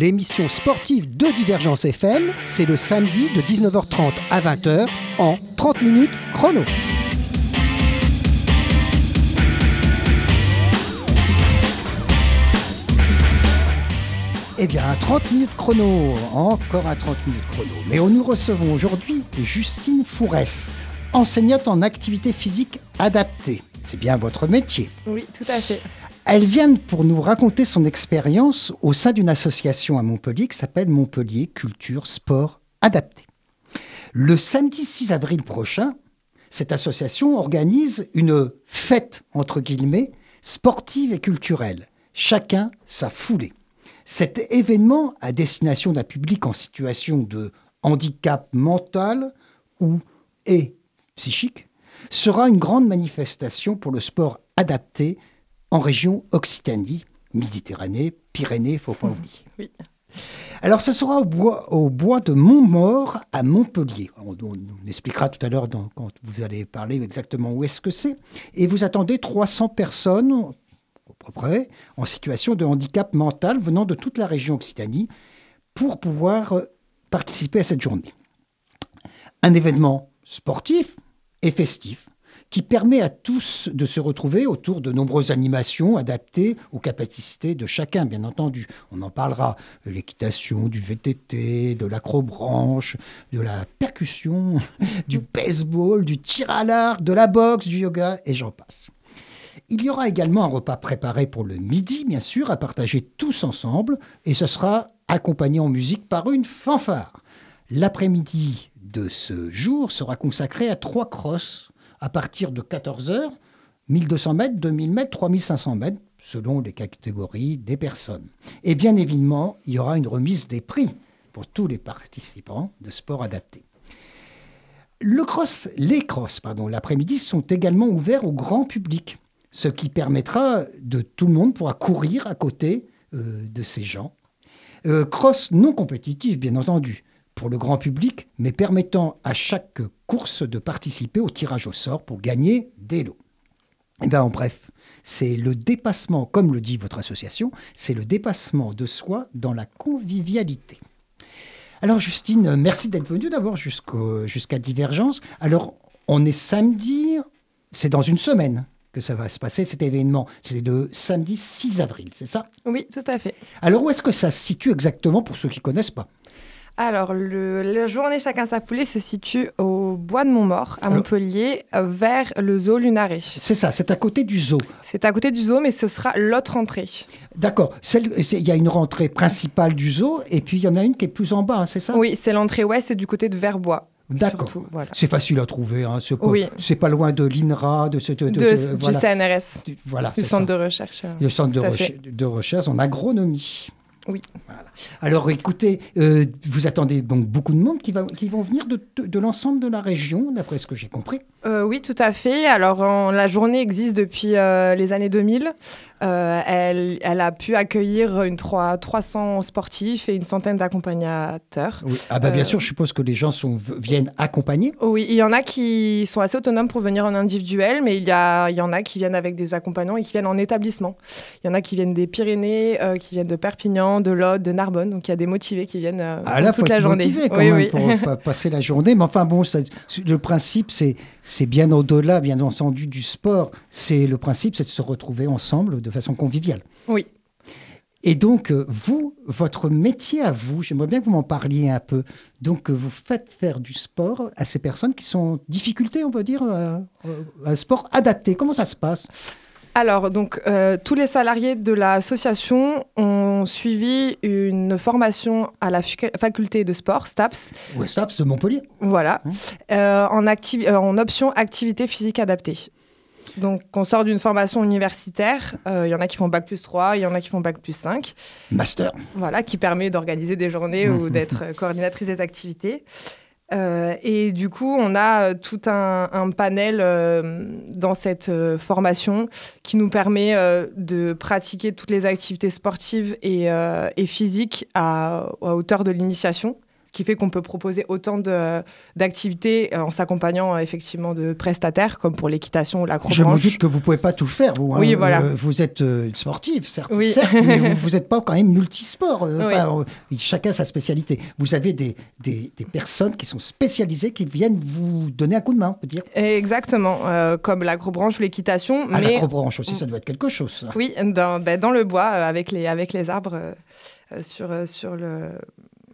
30 minutes chrono, l'émission sportive de Divergence FM, c'est le samedi de 19h30 à 20h en 30 minutes chrono. Eh bien, un 30 minutes chrono, encore un 30 minutes chrono. Mais nous recevons aujourd'hui Justine Fourès, enseignante en activité physique adaptée. C'est bien votre métier. Oui, tout à fait. Elle vient pour nous raconter son expérience au sein d'une association à Montpellier qui s'appelle Montpellier Culture Sport Adapté. Le samedi 6 avril prochain, cette association organise une fête, entre guillemets, sportive et culturelle. Chacun sa foulée. Cet événement à destination d'un public en situation de handicap mental ou et psychique sera une grande manifestation pour le sport adapté en région Occitanie, Méditerranée, Pyrénées, faut pas oublier. Oui. Alors, ce sera au bois, au bois de Montmort à Montpellier. On, on- on expliquera tout à l'heure quand vous allez parler exactement où est-ce que c'est. Et vous attendez 300 personnes, à peu près, en situation de handicap mental venant de toute la région Occitanie pour pouvoir euh, participer à cette journée. Un événement sportif et festif qui permet à tous de se retrouver autour de nombreuses animations adaptées aux capacités de chacun, bien entendu. On en parlera de l'équitation, du VTT, de l'acrobranche, de la percussion, du baseball, du tir à l'arc, de la boxe, du yoga, et j'en passe. Il y aura également un repas préparé pour le midi, bien sûr, à partager tous ensemble, et ce sera accompagné en musique par une fanfare. L'après-midi de ce jour sera consacré à trois crosses à partir de 14h, 1200 mètres, 2000 mètres, 3500 mètres, selon les catégories des personnes. Et bien évidemment, il y aura une remise des prix pour tous les participants de sport adapté. Le cross, les crosses, l'après-midi sont également ouverts au grand public, ce qui permettra de tout le monde pourra courir à côté euh, de ces gens. Euh, cross non compétitif, bien entendu, pour le grand public, mais permettant à chaque course de participer au tirage au sort pour gagner des lots. Eh bien, en bref, c'est le dépassement, comme le dit votre association, c'est le dépassement de soi dans la convivialité. Alors Justine, merci d'être venue d'abord jusqu'à Divergence. Alors, on est samedi, c'est dans une semaine que ça va se passer cet événement. C'est le samedi 6 avril, c'est ça? Oui, tout à fait. Alors, où est-ce que ça se situe exactement pour ceux qui ne connaissent pas? Alors, le- la journée Chacun sa foulée se situe au bois de Montmort, à Montpellier, euh, vers le zoo Lunaré. C'est ça, c'est à côté du zoo. C'est à côté du zoo, mais ce sera l'autre entrée. D'accord. Il y a une rentrée principale du zoo et puis il y en a une qui est plus en bas, hein, c'est ça? Oui, c'est l'entrée ouest du côté de Verbois. D'accord. voilà. C'est facile à trouver. Hein. C'est pas, Oui. c'est pas loin de l'INRA, de ce. de- de- De- de- du. CNRS, Du- Voilà, du centre ça. de recherche. euh. Le centre de recherche en agronomie. Oui. Voilà. Alors écoutez, euh, vous attendez donc beaucoup de monde qui, va, qui vont venir de, de- de l'ensemble de la région, d'après ce que j'ai compris. Euh, oui, tout à fait. Alors, en- la journée existe depuis euh, les années 2000. Euh, elle, elle a pu accueillir une trois- 300 sportifs et une centaine d'accompagnateurs. Oui. Ah bah bien Euh, sûr, je suppose que les gens sont, viennent accompagner. Oui, il y en a qui sont assez autonomes pour venir en individuel, mais il y, a, il y en a qui viennent avec des accompagnants et qui viennent en établissement. Il y en a qui viennent des Pyrénées, euh, qui viennent de Perpignan, de l'Aude, de Narbonne. Donc il y a des motivés qui viennent Ah là, toute faut la être journée. motivé quand oui, même oui. pour pa- passer la journée. Mais enfin bon, ça- le principe, c'est c'est bien au-delà, bien entendu, du sport. C'est le principe, c'est de se retrouver ensemble de façon conviviale. Oui. Et donc, euh, vous, votre métier à vous, j'aimerais bien que vous m'en parliez un peu. Donc, euh, vous faites faire du sport à ces personnes qui sont en difficulté, on va dire, à- à un sport adapté. Comment ça se passe? Alors, donc, euh, tous les salariés de l'association ont suivi une formation à la faculté de sport, STAPS, Au STAPS de Montpellier. voilà, Hein euh, en, euh, en option activité physique adaptée. Donc, on sort d'une formation universitaire. euh, Il y en a qui font bac plus 3, il y en a qui font bac plus 5. Master. Voilà, qui permet d'organiser des journées ou d'être euh, coordinatrice des activités. Euh, et du coup, on a euh, tout un, un panel euh, dans cette euh, formation qui nous permet euh, de pratiquer toutes les activités sportives et, euh, et physiques à, à hauteur de l'initiation. Ce qui fait qu'on peut proposer autant d'activités en s'accompagnant effectivement de prestataires, comme pour l'équitation ou l'acrobranche. Je me doute que vous ne pouvez pas tout faire, vous. Oui, voilà. vous êtes une sportive, certes, certes mais vous n'êtes pas quand même multisport. chacun sa spécialité. Vous avez des, des, des, personnes qui sont spécialisées, qui viennent vous donner un coup de main, on peut dire. Exactement, comme l'acrobranche ou l'équitation. Ah, mais... l'acrobranche aussi, ça doit être quelque chose. Oui, dans, ben, dans le bois, avec, les, avec les arbres sur, sur le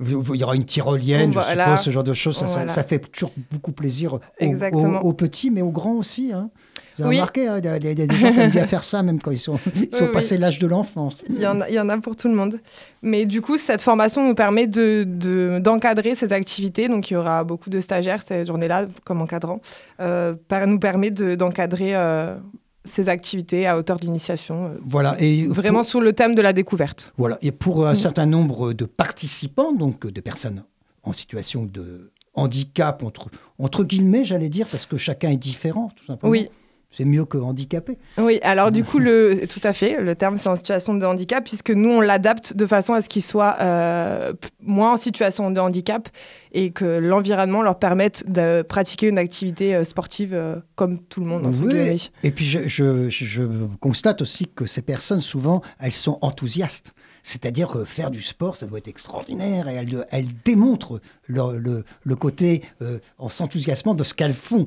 il y aura une tyrolienne, je suppose, ce genre de choses. Ça, ça, fait toujours beaucoup plaisir aux, petits, mais aux grands aussi. Hein. Vous avez remarqué, hein, il y, a des gens qui aiment bien faire ça, même quand ils sont, ils sont passés l'âge de l'enfance. Il, y en a, il y en a pour tout le monde. Mais du coup, cette formation nous permet d'encadrer de, d'encadrer ces activités. Donc, il y aura beaucoup de stagiaires cette journée-là, comme encadrant. Euh, nous permet d'encadrer euh, ces activités à hauteur de l'initiation. Euh, voilà. Et vraiment sur le thème de la découverte. Voilà. Et pour un mm. certain nombre de participants, donc de personnes en situation de handicap, entre, entre guillemets, j'allais dire, parce que chacun est différent, tout simplement. Oui. C'est mieux que handicapé. Oui, alors du coup, le, tout à fait, le terme c'est en situation de handicap, puisque nous, on l'adapte de façon à ce qu'ils soient euh, moins en situation de handicap et que l'environnement leur permette de pratiquer une activité euh, sportive euh, comme tout le monde. oui. Et puis je, je, je, constate aussi que ces personnes, souvent, elles sont enthousiastes. C'est-à-dire que faire du sport, ça doit être extraordinaire et elles, elles démontrent le, le, le côté euh, en s'enthousiasmant de ce qu'elles font.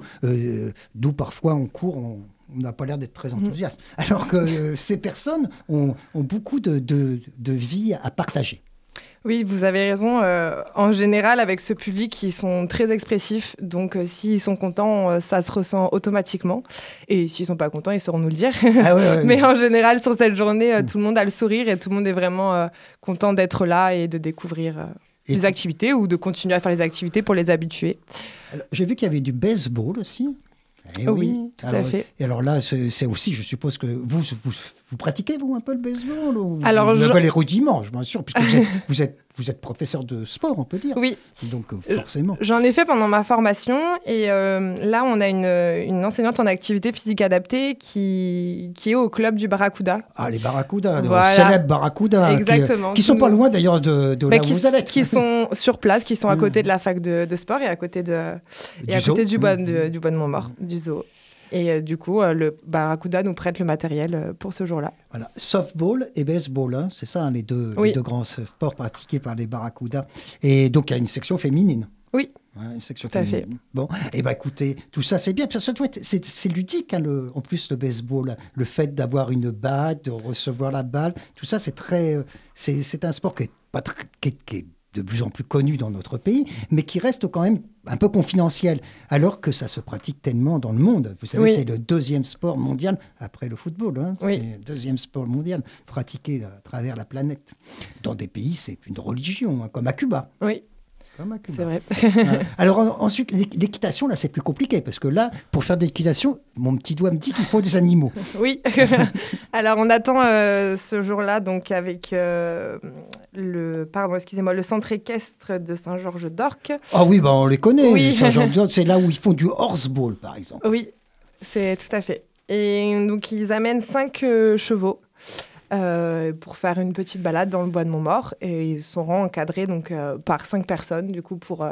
D'où parfois on court, on, n'a pas l'air d'être très mm. enthousiaste. Alors que ces personnes ont, ont beaucoup de, de, de vie à partager. Oui, vous avez raison. Euh, en général, avec ce public, ils sont très expressifs. Donc, euh, s'ils sont contents, euh, ça se ressent automatiquement. Et s'ils sont pas contents, ils sauront nous le dire. Ah Mais en général, sur cette journée, mm. tout le monde a le sourire et tout le monde est vraiment content d'être là et de découvrir les activités ou de continuer à faire les activités pour les habituer. J'ai vu qu'il y avait du baseball aussi. Eh oui, tout à fait. Et alors là, c'est aussi, je suppose que vous, vous, vous, pratiquez, vous, un peu le baseball Alors, Vous je... avez les rudiments, je m'assure, puisque vous êtes, vous êtes vous êtes professeur de sport, on peut dire. Oui. Donc euh, forcément. J'en ai fait pendant ma formation et euh, là, on a une, une, enseignante en activité physique adaptée qui, qui est au club du Barracuda. Ah, les Barracuda, les célèbres Barracuda. Exactement. Qui, ne sont pas loin d'ailleurs de, de bah, là qui, vous allez. Qui sont sur place, qui sont à côté de la fac de, de sport et à côté, de, et à côté du, bois, de, du bois de Montmort, du zoo. Et euh, du coup, euh, le Barracuda nous prête le matériel euh, pour ce jour-là. Voilà, softball et baseball, hein, c'est ça hein, les, deux, les deux grands sports pratiqués par les Barracuda. Et donc, il y a une section féminine. Oui. une section féminine. Bon, et eh ben écoutez, tout ça c'est bien. C'est ludique, hein, le, en plus le baseball, le fait d'avoir une batte, de recevoir la balle, tout ça c'est très, c'est un sport qui est pas très, qui est de plus en plus connu dans notre pays, mais qui reste quand même un peu confidentiel, alors que ça se pratique tellement dans le monde. Vous savez, c'est le deuxième sport mondial après le football. Hein. C'est le deuxième sport mondial pratiqué à travers la planète. Dans des pays, c'est une religion, hein, comme à Cuba. Oui. C'est vrai. Alors ensuite, l'équitation, là, c'est plus compliqué parce que là, pour faire de l'équitation, mon petit doigt me dit qu'il faut des animaux. Oui. Alors on attend euh, ce jour-là donc avec euh, le pardon, excusez-moi, le centre équestre de Saint-Georges d'Orc. Ah oui, bah, on les connaît. Oui. Saint-Georges d'Orc, c'est là où ils font du horseball, par exemple. Oui, c'est tout à fait. Et donc ils amènent cinq euh, chevaux. Euh, pour faire une petite balade dans le bois de Montmort. Et ils seront encadrés donc, euh, par cinq personnes, du coup, pour,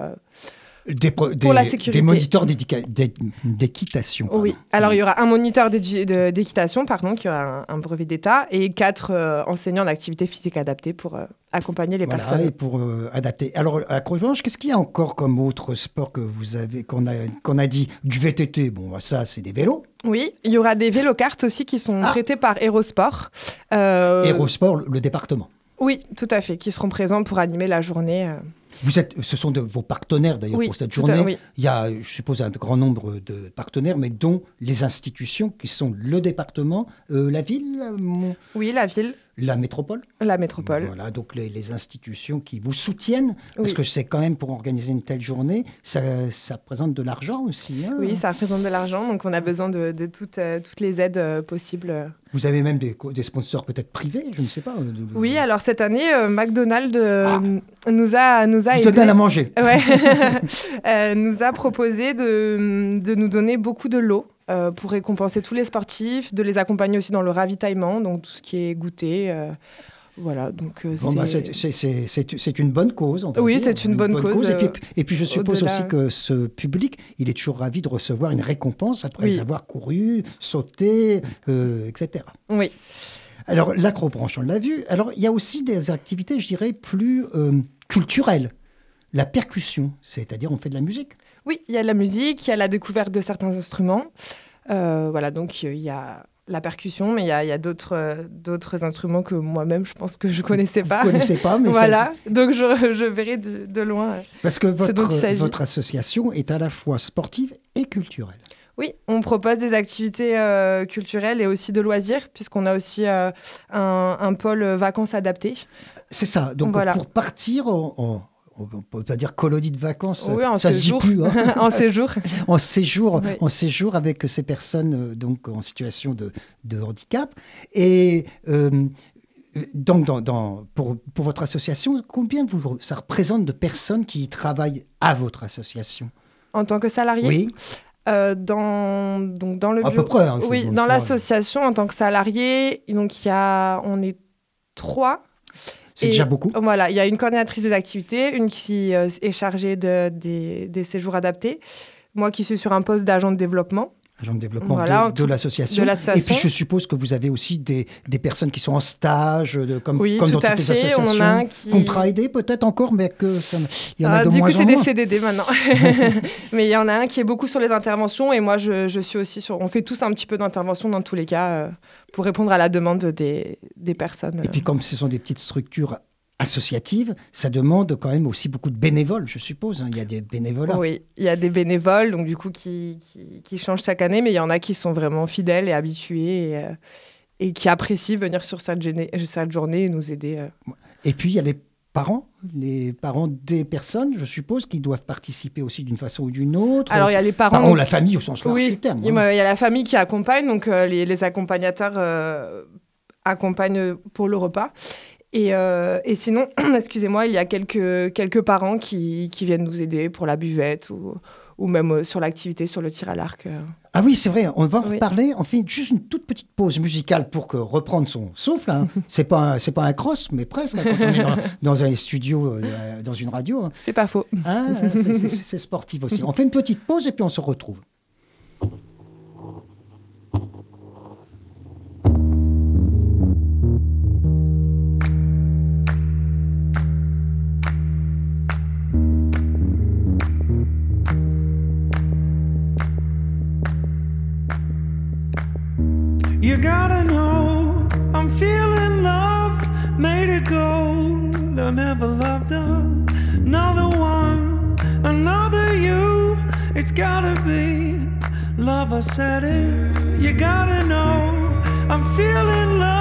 euh, des, la moniteurs d'équitation. Oui, alors il y aura un moniteur d'équitation, pardon, qui aura un, brevet d'État, et quatre enseignants d'activité physique adaptée pour accompagner les voilà, personnes. et pour adapter. Alors, à Croix-Blanche, qu'est-ce qu'il y a encore comme autre sport que vous avez, qu'on a, qu'on a dit Du VTT, bon, bah, ça, c'est des vélos. Oui, il y aura des vélocartes aussi qui sont ah. prêtés par Aérosport. Euh... Aérosport, le département. Oui, tout à fait, qui seront présents pour animer la journée. Euh. Vous êtes, ce sont de vos partenaires d'ailleurs pour cette journée. Il y a, je suppose, un grand nombre de partenaires, mais dont les institutions qui sont le département, euh, la ville. Oui, la ville. La métropole La métropole. Voilà, donc les, institutions qui vous soutiennent, parce que c'est quand même pour organiser une telle journée, ça, ça représente de l'argent aussi. Hein. oui, ça représente de l'argent, donc on a besoin de, toutes, euh, toutes les aides euh, possibles. Vous avez même des, des sponsors peut-être privés, je ne sais pas. Euh, oui, alors cette année, McDonald's ah. nous a nous a aidé. à manger. Ouais. nous a proposé de, de nous donner beaucoup de lots. Euh, pour récompenser tous les sportifs, de les accompagner aussi dans le ravitaillement, donc tout ce qui est goûter. Euh, Voilà, donc bah, c'est une bonne cause. oui, c'est une, bonne, cause. Et, puis, et, puis, je suppose aussi que ce public, il est toujours ravi de recevoir une récompense après avoir couru, sauté, etc. Oui. Alors, l'acrobranche, on l'a vu. Alors, il y a aussi des activités, je dirais, plus culturelles. La percussion, c'est-à-dire on fait de la musique. Oui, il y a de la musique, il y a la découverte de certains instruments. voilà, donc il y a la percussion, mais il y a, d'autres, euh, d'autres instruments que moi-même, je pense que je ne connaissais pas. Vous ne connaissez pas, mais Voilà, donc je, je verrai de, loin. Parce que votre, votre association est à la fois sportive et culturelle. Oui, on propose des activités euh, culturelles et aussi de loisirs, puisqu'on a aussi euh, un, pôle vacances adaptées. C'est ça, donc pour partir en on peut pas dire colonie de vacances, oui, ça séjour. se dit plus. Hein. en séjour. en séjour, en séjour avec ces personnes euh, donc en situation de, de handicap. Et euh, donc, dans, pour, pour, votre association, combien vous, ça représente de personnes qui travaillent à votre association? En tant que salarié? Oui. Euh, dans, donc dans le à peu près. Hein, oui, dans l'association en tant que salarié, donc il y a, on est trois c'est déjà beaucoup. Voilà, il y a une coordinatrice des activités, une qui euh, est chargée de, des, des séjours adaptés, moi qui suis sur un poste d'agent de développement agent de développement de, l'association. Et puis je suppose que vous avez aussi des, des personnes qui sont en stage, de, comme, oui, comme tout dans à toutes fait. les associations. On en a un qui... Contrat aidé peut-être encore, mais que ça, il y en a ah, de du moins coup, c'est des CDD maintenant. mais il y en a un qui est beaucoup sur les interventions et moi, je, je suis aussi sur... On fait tous un petit peu d'intervention dans tous les cas euh, pour répondre à la demande des, des personnes. Et puis comme ce sont des petites structures associative, ça demande quand même aussi beaucoup de bénévoles, je suppose. Hein. Il y a des bénévoles. Oui, il y a des bénévoles, donc du coup, qui, qui, changent chaque année, mais il y en a qui sont vraiment fidèles et habitués et, euh, qui apprécient venir sur cette, cette, journée et nous aider. Euh. Et puis, il y a les parents, les parents des personnes, je suppose, qui doivent participer aussi d'une façon ou d'une autre. Alors, il y a les parents. la famille au sens large oui, du terme. Il y a la famille qui accompagne, donc euh, les, les, accompagnateurs accompagnent pour le repas. Euh, et, sinon, excusez-moi, il y a quelques, quelques parents qui, qui, viennent nous aider pour la buvette ou, ou même euh, sur l'activité, sur le tir à l'arc. Euh. Ah oui, c'est vrai, on va en reparler. On fait juste une toute petite pause musicale pour que reprendre son souffle. Hein. c'est pas c'est pas un cross, mais presque. Hein, quand on est dans, un studio, dans une radio. Hein. C'est pas faux. Ah, c'est sportif aussi. On fait une petite pause et puis on se retrouve. You gotta know I'm feeling love made it gold. I never loved another one, another you. It's gotta be love. I said it. You gotta know I'm feeling love.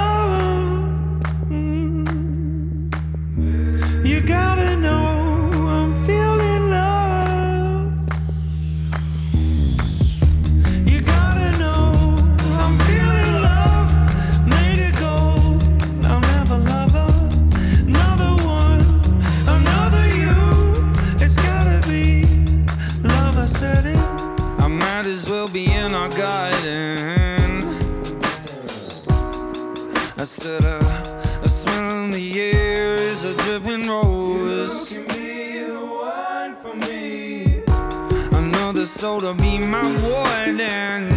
Said a, a smell in the air is a dripping rose. You can be the wine for me. Another soul to be my warden.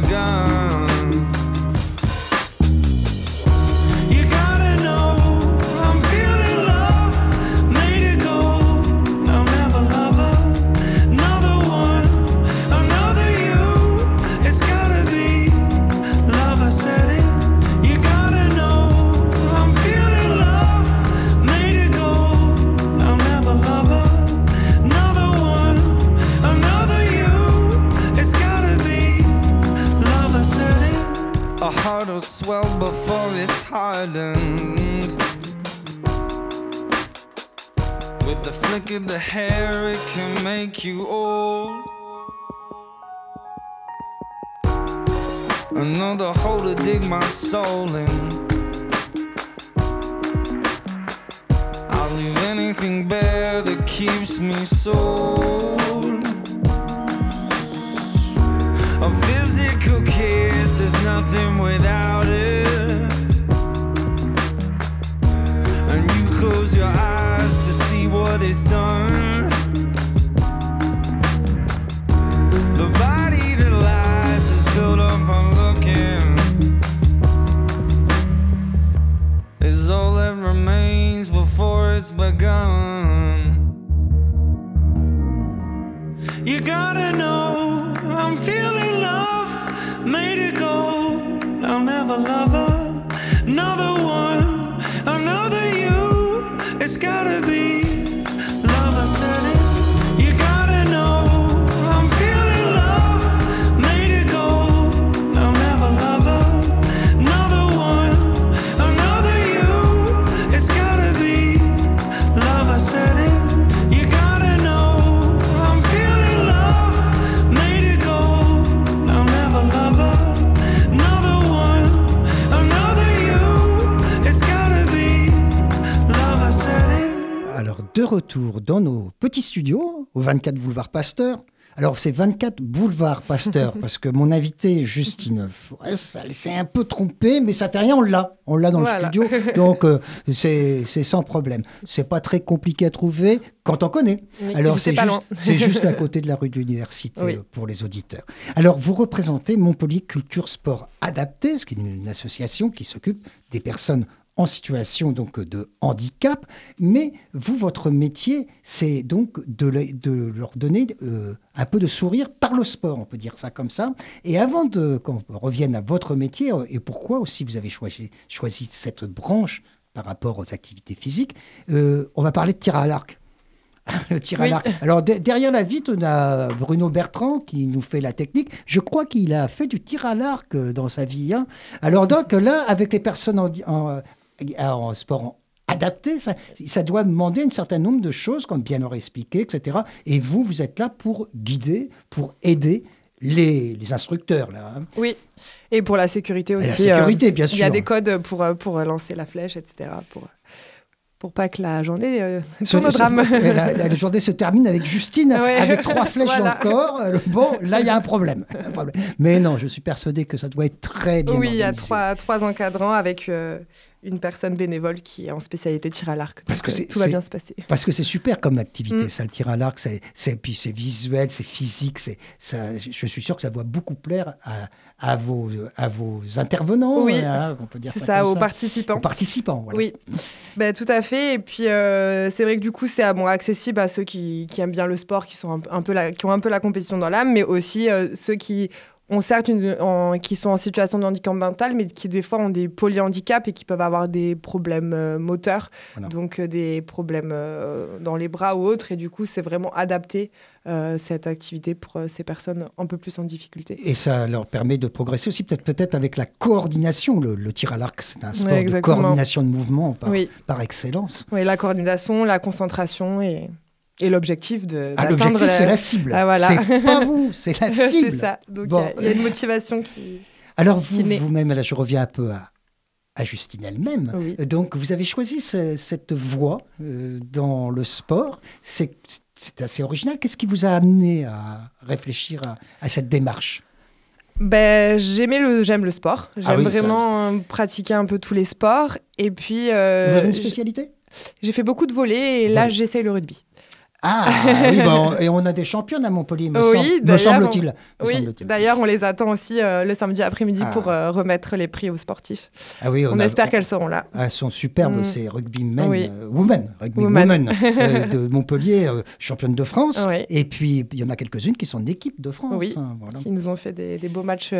Begun. Me sold. A physical kiss is nothing without it. And you close your eyes to see what it's done. The body that lies is built up on looking. Is all that remains before it's begun. Dans nos petits studios, au 24 boulevard Pasteur. Alors, c'est 24 boulevard Pasteur, parce que mon invité, Justine Forest, elle s'est un peu trompée, mais ça fait rien, on l'a. On l'a dans Voilà. le studio, donc euh, c'est sans problème. C'est pas très compliqué à trouver quand on connaît. Alors, c'est juste, à côté de la rue de l'université Oui. euh, pour les auditeurs. Alors, vous représentez Montpellier Culture Sport Adapté, ce qui est une association qui s'occupe des personnes en situation donc de handicap, mais vous, votre métier, c'est donc de, le- de leur donner euh, un peu de sourire par le sport, on peut dire ça comme ça. Et avant de qu'on revienne à votre métier euh, et pourquoi aussi vous avez choisi, choisi cette branche par rapport aux activités physiques, euh, on va parler de tir à l'arc. Le tir à Oui. l'arc. Alors de- derrière la vitre, on a Bruno Bertrand qui nous fait la technique. Je crois qu'il a fait du tir à l'arc dans sa vie. hein. Alors donc là, avec les personnes en, en- en sport adapté, ça, ça doit demander un certain nombre de choses, comme bien leur expliquer, etc. Et vous, vous êtes là pour guider, pour aider les, les instructeurs. Là, hein. Oui, et pour la sécurité Et aussi. la euh, sécurité, bien Il y sûr. a des codes pour, euh, pour lancer la flèche, etc. Pour, pour pas que la journée euh, tourne au drame. la, la journée se termine avec Justine, Ouais. avec trois flèches Voilà. dans le corps. Euh, Bon, là, il y a un problème. Un problème. Mais non, je suis persuadé que ça doit être très bien Oui, il y a trois, trois encadrants avec euh, une personne bénévole qui est en spécialité tir à l'arc. Parce que euh, tout va bien se passer. Parce que c'est super comme activité, Mm. ça, le tir à l'arc, c'est, puis c'est visuel, c'est physique, c'est, ça, je suis sûr que ça doit beaucoup plaire à, à, vos, à vos intervenants, Oui. hein, on peut dire C'est ça, ça, comme aux ça. participants. Aux participants, voilà. Oui, ben, tout à fait. Et puis, euh, c'est vrai que du coup, c'est bon, accessible à ceux qui, qui aiment bien le sport, qui, sont un, un peu la- qui ont un peu la compétition dans l'âme, mais aussi euh, ceux qui une, en- qui sont en situation de handicap mental, mais qui des fois ont des polyhandicaps et qui peuvent avoir des problèmes euh, moteurs, Voilà. donc euh, des problèmes euh, dans les bras ou autres. Et du coup, c'est vraiment adapté cette activité pour ces personnes un peu plus en difficulté. Et ça leur permet de progresser aussi, peut-être, peut-être avec la coordination. Le, le tir à l'arc, c'est un sport de coordination de mouvement par, Oui, par excellence. oui, la coordination, la concentration et, et l'objectif de Ah, l'objectif, la- c'est la cible. Ah, voilà. C'est pas vous, c'est la cible. c'est ça. Donc il Bon. y a- il y, a une motivation qui. Alors vous, vous-même, là, je reviens un peu à, à Justine elle-même. Oui. Donc vous avez choisi ce- cette voie euh, dans le sport. C'est, assez original. Qu'est-ce qui vous a amené à réfléchir à, à cette démarche? Ben, j'aimais le, j'aime le sport. J'aime Ah oui, vraiment euh, pratiquer un peu tous les sports. Et puis, euh, Vous avez une spécialité? J'ai fait beaucoup de volets et là, Volley. j'essaye le rugby. Ah oui, bon, et on a des championnes à Montpellier, me, Oui, semble- me semble-t-il. Oui, d'ailleurs, on les attend aussi euh, le samedi après-midi Ah. pour euh, remettre les prix aux sportifs. Ah oui, On, a- espère qu'elles seront là. Elles sont superbes, Mm. c'est rugby men, Oui. euh, women, rugby Woman. women, euh, de Montpellier, championne de France. Et puis il y en a quelques-unes qui sont d'équipe de France. Oui. hein, voilà. Qui nous ont fait des, des beaux matchs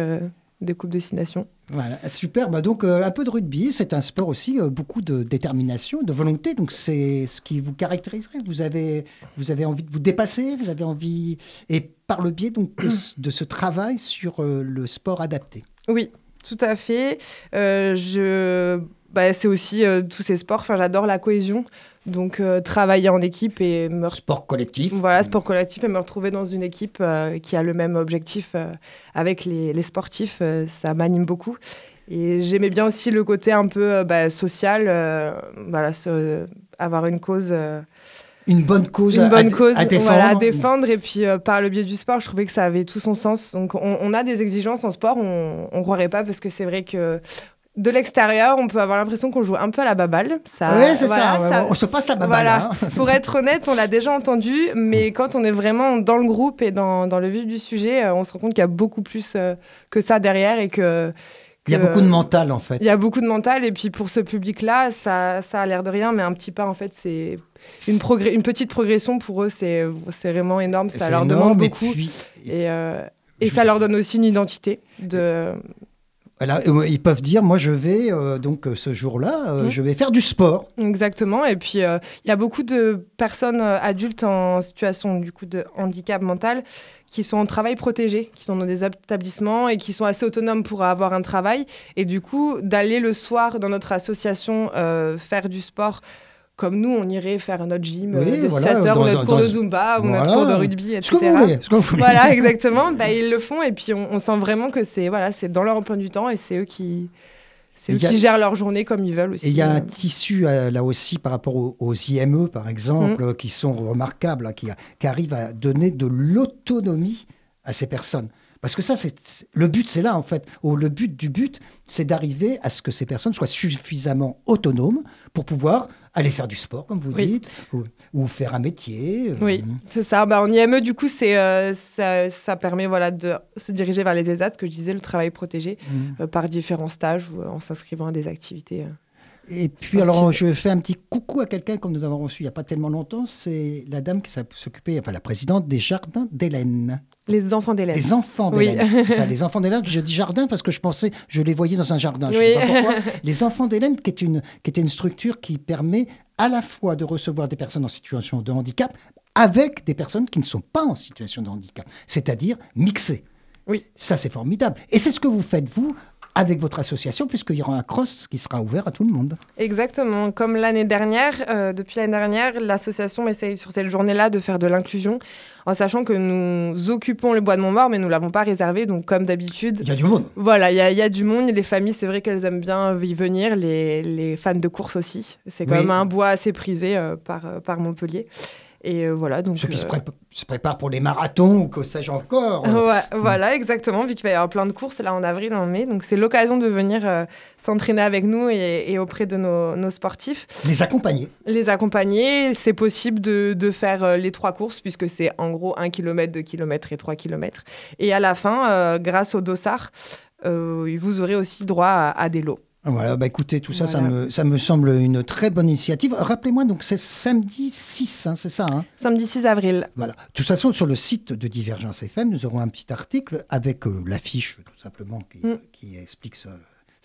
euh, de Coupe Destination. Voilà, super. Bah donc euh, un peu de rugby, c'est un sport aussi euh, beaucoup de détermination, de volonté. Donc c'est ce qui vous caractériserait. Vous avez, vous avez envie de vous dépasser, vous avez envie et par le biais donc de, ce- de ce travail sur euh, le sport adapté. Oui, Tout à fait. Je... bah, c'est aussi tous ces sports. Enfin, j'adore la cohésion. Donc, euh, travailler en équipe et me Sport collectif. Voilà, sport collectif et me retrouver dans une équipe euh, qui a le même objectif euh, avec les, les sportifs, ça m'anime beaucoup. Et j'aimais bien aussi le côté un peu bah, social, voilà, avoir une cause, Une bonne cause, une à, bonne à- cause à défendre. voilà, à défendre. Et puis par le biais du sport, je trouvais que ça avait tout son sens. Donc on, on a des exigences en sport, on ne croirait pas parce que c'est vrai que de l'extérieur, on peut avoir l'impression qu'on joue un peu à la baballe. Ça, Ouais, c'est voilà, ça, ça- On se passe la baballe. voilà. hein. pour être honnête, on l'a déjà entendu, mais quand on est vraiment dans le groupe et dans, dans le vif du sujet, euh, on se rend compte qu'il y a beaucoup plus euh, que ça derrière et que. Il y a beaucoup de mental, en fait. Il y a beaucoup de mental et puis pour ce public-là, ça, ça a l'air de rien, mais un petit pas en fait, c'est une, petite progression pour eux, c'est vraiment énorme, ça leur énorme, demande et beaucoup puis- et, euh, et ça leur donne aussi une identité de. Voilà, ils peuvent dire, moi je vais, euh, donc euh, ce jour-là, euh, Mhm. je vais faire du sport. Exactement. Et puis, euh, il y a beaucoup de personnes adultes en situation du coup, de handicap mental qui sont en travail protégé, qui sont dans des établissements et qui sont assez autonomes pour avoir un travail. Et du coup, d'aller le soir dans notre association faire du sport, comme nous, on irait faire notre gym euh, Oui, de voilà, 7 heures, ou notre cours de Zumba, ou notre cours de rugby, etc. Ce que vous voulez. ce que vous voulez. Voilà, exactement. Bah, ils le font et puis on, on sent vraiment que c'est voilà, dans leur emploi du temps et c'est eux qui, c'est eux a- qui gèrent leur journée comme ils veulent aussi. Et il y a un euh. tissu euh, là aussi par rapport aux, aux IME, par exemple, Mm. qui sont remarquables, qui, qui arrivent à donner de l'autonomie à ces personnes. Parce que ça, c'est le but, c'est là en fait. Ou le but du but, c'est d'arriver à ce que ces personnes soient suffisamment autonomes pour pouvoir aller faire du sport, comme vous Oui. dites, ou, ou faire un métier. euh, Oui, c'est ça. Bah, en IME, du coup, c'est, euh, ça, ça permet voilà, de se diriger vers les ESAT, ce que je disais, le travail protégé, mm. euh, par différents stages ou en s'inscrivant à des activités. Et puis, alors, je fais un petit coucou à quelqu'un que nous avons reçu il n'y a pas tellement longtemps. C'est la dame qui s'occupait, enfin, la présidente des jardins d'Hélène. Les enfants d'élèves. Les enfants Oui. d'Hélène. C'est ça, les enfants d'Hélène. Je dis jardin parce que je pensais, je les voyais dans un jardin. Je Oui. sais pas pourquoi. Les enfants d'Hélène, qui est, une, qui était une structure qui permet à la fois de recevoir des personnes en situation de handicap avec des personnes qui ne sont pas en situation de handicap, c'est-à-dire mixées. Oui. Ça, c'est formidable. Et c'est ce que vous faites, vous, avec votre association, puisqu'il y aura un cross qui sera ouvert à tout le monde. Exactement. Comme l'année dernière, euh, depuis l'année dernière, l'association essaye sur cette journée-là de faire de l'inclusion, en sachant que nous occupons le bois de Montmort, mais nous ne l'avons pas réservé. Donc, comme d'habitude, Il y a du monde. Voilà, il y, a- il y a du monde. Les familles, c'est vrai qu'elles aiment bien y venir. Les, les fans de course aussi. C'est quand Oui. même un bois assez prisé euh, par, euh, par Montpellier. Et euh, voilà, donc. Ceux qui se, euh, prépa- se préparent pour les marathons ou que sais-je encore. Ouais, voilà, exactement, vu qu'il va y avoir plein de courses là en avril, en mai. Donc c'est l'occasion de venir euh, s'entraîner avec nous et, et auprès de nos, nos sportifs. Les accompagner. Les accompagner, c'est possible de, de faire les trois courses, puisque c'est en gros 1 km, 2 km et 3 km. Et à la fin, grâce au dossard, euh, vous aurez aussi droit à, à des lots. Voilà, bah écoutez, tout ça, ça, me, ça me semble une très bonne initiative. Rappelez-moi, donc c'est samedi 6, hein, c'est ça hein? Samedi 6 avril. Voilà. De toute façon, sur le site de Divergence FM, nous aurons un petit article avec euh, l'affiche, tout simplement, qui, Mm. qui explique ça.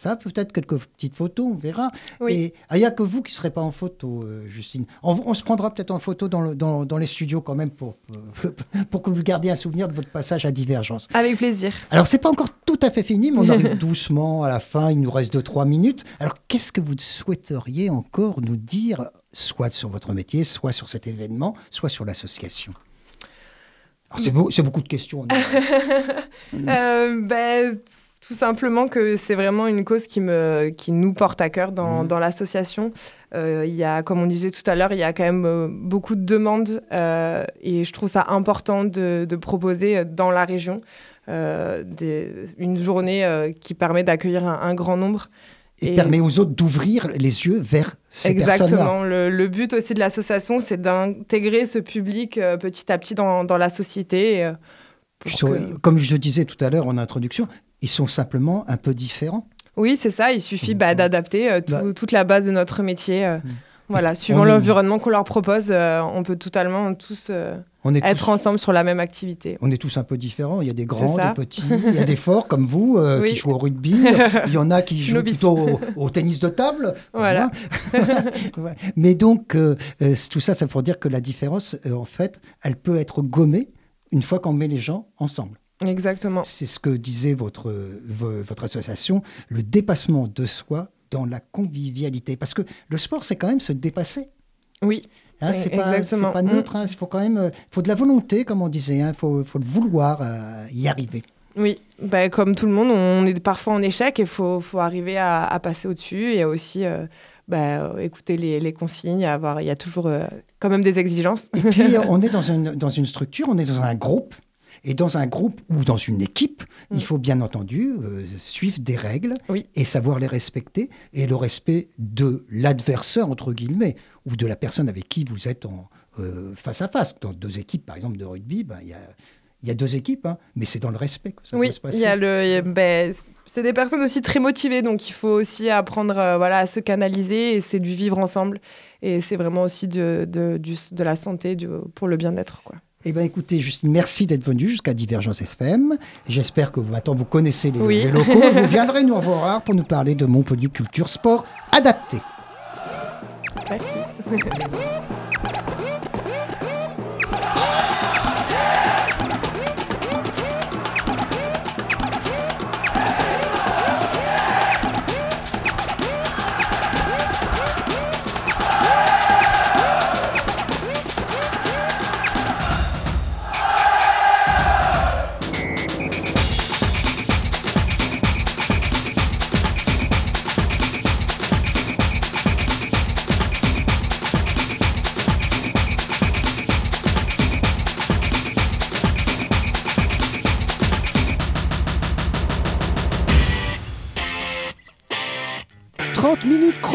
Ça, peut-être quelques petites photos, on verra. Oui. Et ah, il n'y a que vous qui ne serez pas en photo, euh, Justine. On, on se prendra peut-être en photo dans, le- dans, dans les studios quand même pour, euh, pour que vous gardiez un souvenir de votre passage à Divergence. Avec plaisir. Alors, c'est pas encore tout à fait fini, mais on arrive doucement à la fin. Il nous reste 2-3 minutes. Alors, qu'est-ce que vous souhaiteriez encore nous dire, soit sur votre métier, soit sur cet événement, soit sur l'association? Alors, c'est, beau- c'est beaucoup de questions. Euh, ben, tout simplement que c'est vraiment une cause qui, me, qui nous porte à cœur dans, Mhm. dans l'association. Euh, Il y a, comme on disait tout à l'heure, il y a quand même euh, beaucoup de demandes euh, et je trouve ça important de, de proposer dans la région des- une journée qui permet d'accueillir un, un grand nombre. Et, Et- permet aux autres d'ouvrir les yeux vers ces. Exactement. Le, le but aussi de l'association, c'est d'intégrer ce public euh, petit à petit dans, dans la société. et, euh, sont- que- Comme je disais tout à l'heure en introduction, ils sont simplement un peu différents. Oui, c'est ça. Il suffit bah, d'adapter euh, tout- Bah. toute la base de notre métier. euh, Mhm. Voilà, suivant est- l'environnement qu'on leur propose, euh, on peut totalement tous On est, être tous, ensemble sur la même activité. on est tous un peu différents. Il y a des grands, ça. des petits, il y a des forts comme vous euh, Oui. qui jouent au rugby. Il y en a qui jouent plutôt au, au tennis de table. Voilà. Mais donc, euh, tout ça, c'est pour dire que la différence, euh, en fait, elle peut être gommée une fois qu'on met les gens ensemble. Exactement. C'est ce que disait votre, vo- votre association, le dépassement de soi dans la convivialité. Parce que le sport, c'est quand même se dépasser. Oui. Hein, E- c'est pas, neutre. hein. Il faut quand même, euh, faut de la volonté, comme on disait. Il faut, faut le vouloir euh, y arriver. Oui, bah, comme tout le monde, on est parfois en échec et il faut, faut arriver à, à passer au-dessus et aussi euh, bah, écouter les, les consignes. Avoir, il y a toujours euh, quand même des exigences. Et puis, on est dans une, dans une structure, on est dans un groupe. Et dans un groupe ou dans une équipe, Mm. il faut bien entendu euh, suivre des règles Oui. et savoir les respecter. Et le respect de l'adversaire, entre guillemets, ou de la personne avec qui vous êtes en, euh, face à face. Dans deux équipes, par exemple, de rugby, ben, il y, a, il y a deux équipes, hein, mais c'est dans le respect que ça oui, doit se il passer. y a le, il y a- ben, c'est des personnes aussi très motivées, donc il faut aussi apprendre euh, voilà, à se canaliser et c'est du vivre ensemble. Et c'est vraiment aussi de, de, du- de la santé du- pour le bien-être. quoi. Eh bien, écoutez, Justine, merci d'être venue jusqu'à Divergence FM. J'espère que vous, maintenant, vous connaissez les, Oui. les locaux. vous viendrez nous revoir pour nous parler de Montpellier Culture Sport adapté. Merci.